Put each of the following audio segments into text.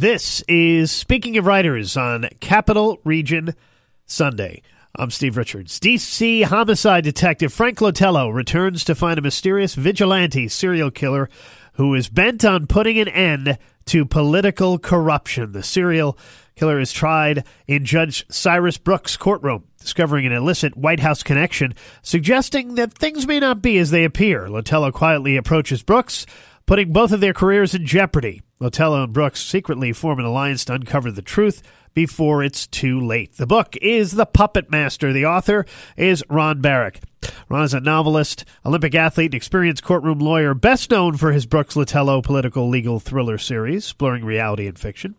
This is Speaking of Writers on Capital Region Sunday. I'm Steve Richards. DC homicide detective Frank Lotello returns to find a mysterious vigilante serial killer who is bent on putting an end to political corruption. The serial killer is tried in Judge Cyrus Brooks' courtroom, discovering an illicit White House connection, suggesting that things may not be as they appear. Lotello quietly approaches Brooks, putting both of their careers in jeopardy. Lotello and Brooks secretly form an alliance to uncover the truth before it's too late. The book is The Puppet Master. The author is Ron Barak. Ron is a novelist, Olympic athlete, and experienced courtroom lawyer, best known for his Brooks Lotello political legal thriller series, blurring reality and fiction.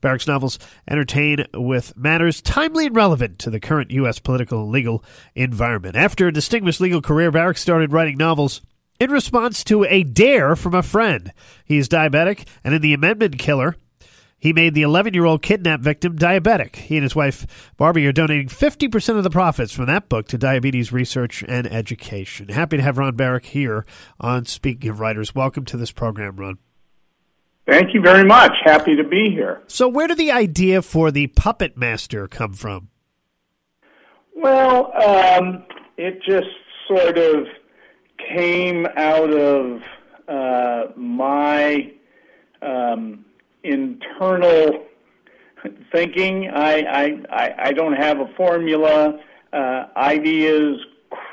Barak's novels entertain with matters timely and relevant to the current U.S. political and legal environment. After a distinguished legal career, Barak started writing novels in response to a dare from a friend. He is diabetic, and in The Amendment Killer, he made the 11 year old kidnap victim diabetic. He and his wife, Barbie, are donating 50% of the profits from that book to diabetes research and education. Happy to have Ron Barak here on Speaking of Writers. Welcome to this program, Ron. Thank you very much. Happy to be here. So, where did the idea for the Puppet Master come from? Well, um, it just sort of came out of uh, my um, internal thinking. I, I, I don't have a formula. Uh, ideas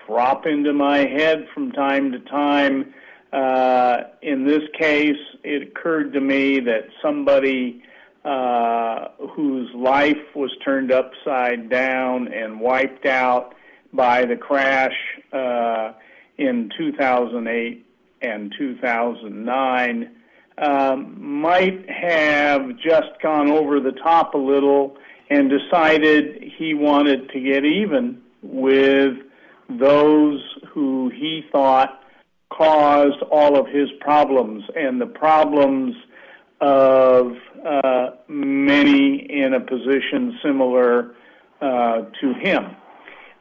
crop into my head from time to time. Uh, in this case, it occurred to me that somebody uh, whose life was turned upside down and wiped out by the crash uh, in 2008 and 2009 um, might have just gone over the top a little and decided he wanted to get even with those who he thought caused all of his problems and the problems of uh, many in a position similar uh, to him.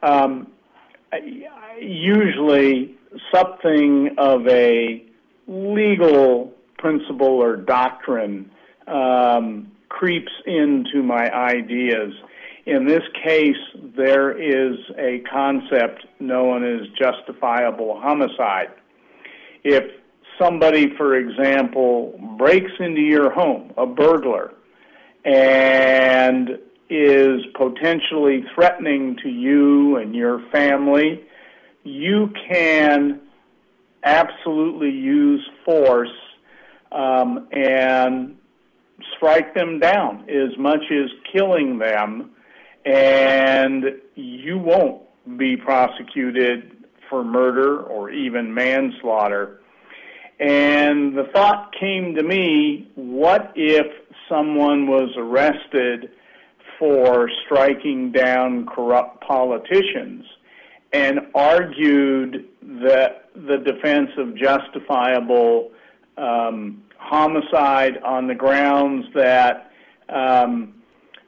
Um, usually something of a legal principle or doctrine um, creeps into my ideas. In this case, there is a concept known as justifiable homicide. If somebody, for example, breaks into your home, a burglar, and is potentially threatening to you and your family, you can absolutely use force um, and strike them down as much as killing them, and you won't be prosecuted for murder or even manslaughter. And the thought came to me what if someone was arrested for striking down corrupt politicians and argued that the defense of justifiable um, homicide on the grounds that um,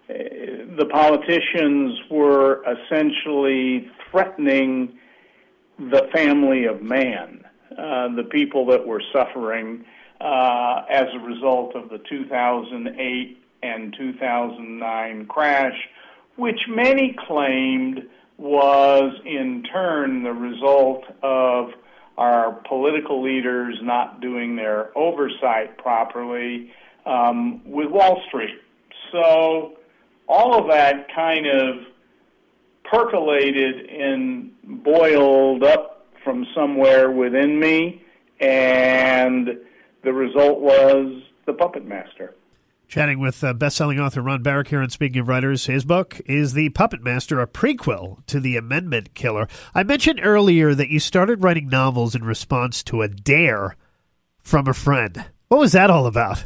the politicians were essentially threatening the family of man, uh, the people that were suffering uh, as a result of the 2008 and 2009 crash, which many claimed was in turn the result of our political leaders not doing their oversight properly um, with Wall Street. So all of that kind of percolated and boiled up from somewhere within me, and the result was The Puppet Master. Chatting with uh, best-selling author Ron Barak here and Speaking of Writers. His book is The Puppet Master, a prequel to The Amendment Killer. I mentioned earlier that you started writing novels in response to a dare from a friend. What was that all about?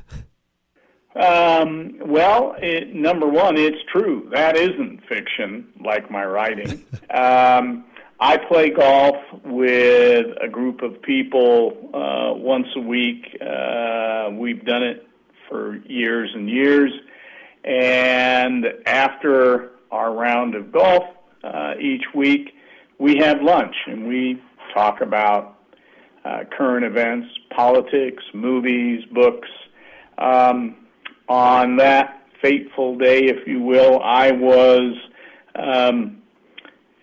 Um, well, it, number one, it's true. That isn't fiction, like my writing. um, I play golf with a group of people uh, once a week. Uh, we've done it for years and years. And after our round of golf uh, each week, we have lunch and we talk about uh, current events, politics, movies, books. Um, on that fateful day, if you will, I was um,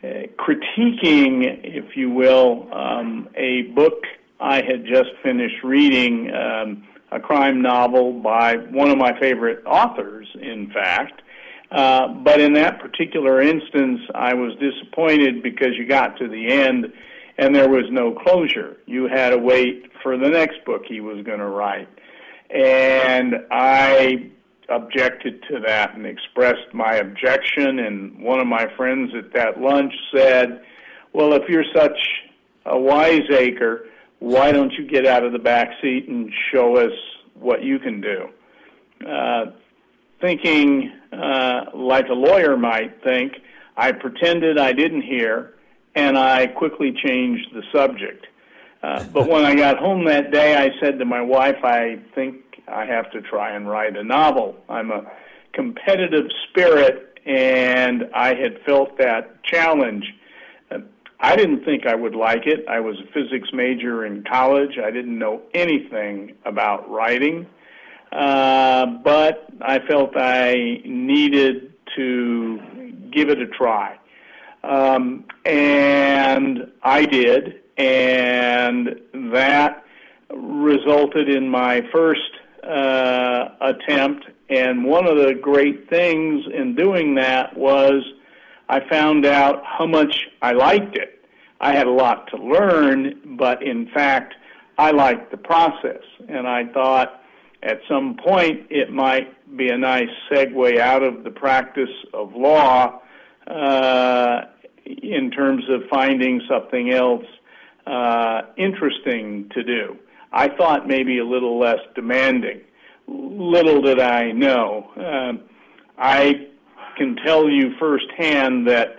uh, critiquing, if you will, um, a book I had just finished reading, um, a crime novel by one of my favorite authors, in fact. Uh, but in that particular instance, I was disappointed because you got to the end and there was no closure. You had to wait for the next book he was going to write. And I objected to that and expressed my objection. And one of my friends at that lunch said, Well, if you're such a wiseacre, why don't you get out of the back seat and show us what you can do? Uh, thinking uh, like a lawyer might think, I pretended I didn't hear and I quickly changed the subject. Uh, but when I got home that day, I said to my wife, I think I have to try and write a novel. I'm a competitive spirit, and I had felt that challenge. I didn't think I would like it. I was a physics major in college. I didn't know anything about writing, uh, but I felt I needed to give it a try. Um, and I did, and that resulted in my first uh, attempt. And one of the great things in doing that was I found out how much I liked it. I had a lot to learn, but in fact, I liked the process. And I thought at some point it might be a nice segue out of the practice of law uh, in terms of finding something else uh, interesting to do. I thought maybe a little less demanding. Little did I know. Uh, I can tell you firsthand that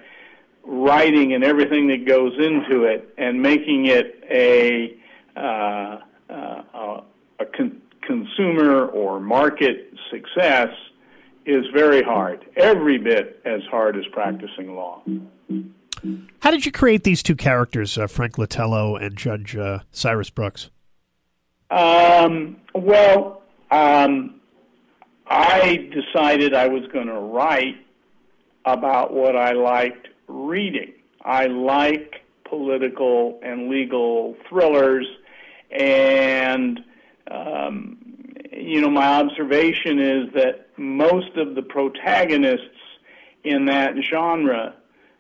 writing and everything that goes into it and making it a uh, uh, a con- consumer or market success is very hard, every bit as hard as practicing law. How did you create these two characters, uh, Frank Lotello and Judge uh, Cyrus Brooks? Um, well, um, I decided I was going to write about what I liked reading. I like political and legal thrillers, and um, you know, my observation is that most of the protagonists in that genre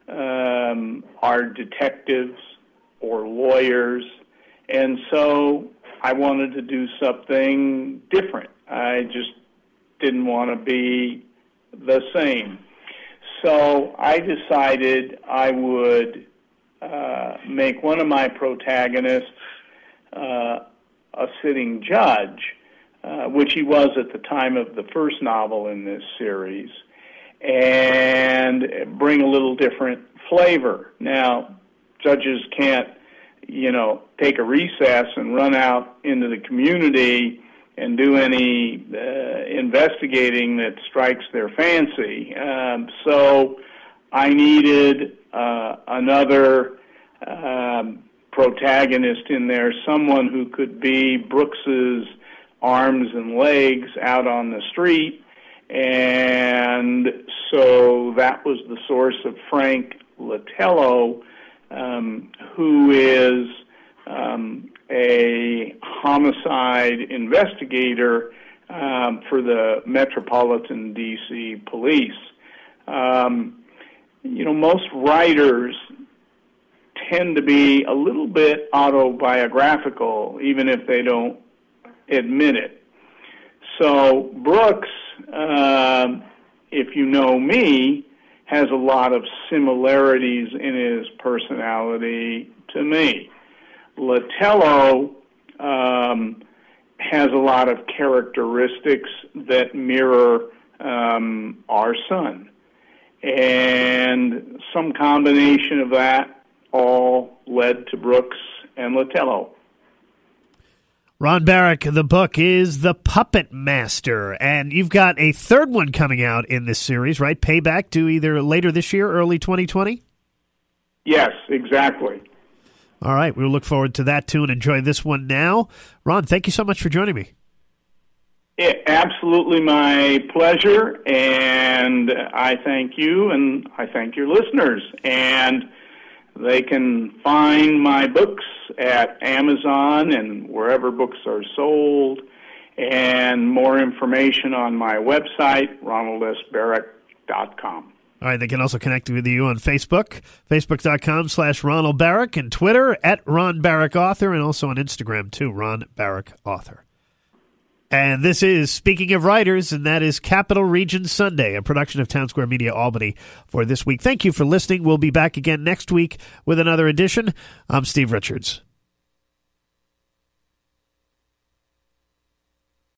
um, are detectives or lawyers, and so I wanted to do something different. I just didn't want to be the same. So I decided I would uh, make one of my protagonists uh, a sitting judge, uh, which he was at the time of the first novel in this series and bring a little different flavor. Now, judges can't, you know, take a recess and run out into the community and do any uh, investigating that strikes their fancy. Um, so I needed uh, another um, protagonist in there, someone who could be Brooks's arms and legs out on the street and so that was the source of Frank Lotello, um, who is um, a homicide investigator um, for the Metropolitan D.C. Police. Um, you know, most writers tend to be a little bit autobiographical, even if they don't admit it. So Brooks um, if you know me, has a lot of similarities in his personality to me. Lotello um, has a lot of characteristics that mirror um, our son. And some combination of that all led to Brooks and Lotello. Ron Barak, the book is The Puppet Master, and you've got a third one coming out in this series, right? Payback due either later this year, early 2020? Yes, exactly. All right, we'll look forward to that too and enjoy this one now. Ron, thank you so much for joining me. Absolutely my pleasure, and I thank you, and I thank your listeners. And they can find my books at Amazon and wherever books are sold, and more information on my website, ronaldsbarak.com. All right, they can also connect with you on Facebook, facebook.com slash Ronald Barak, and Twitter at Ron Barak Author, and also on Instagram too, Ron Barak Author. And this is Speaking of Writers, and that is Capital Region Sunday, a production of Town Square Media Albany for this week. Thank you for listening. We'll be back again next week with another edition. I'm Steve Richards.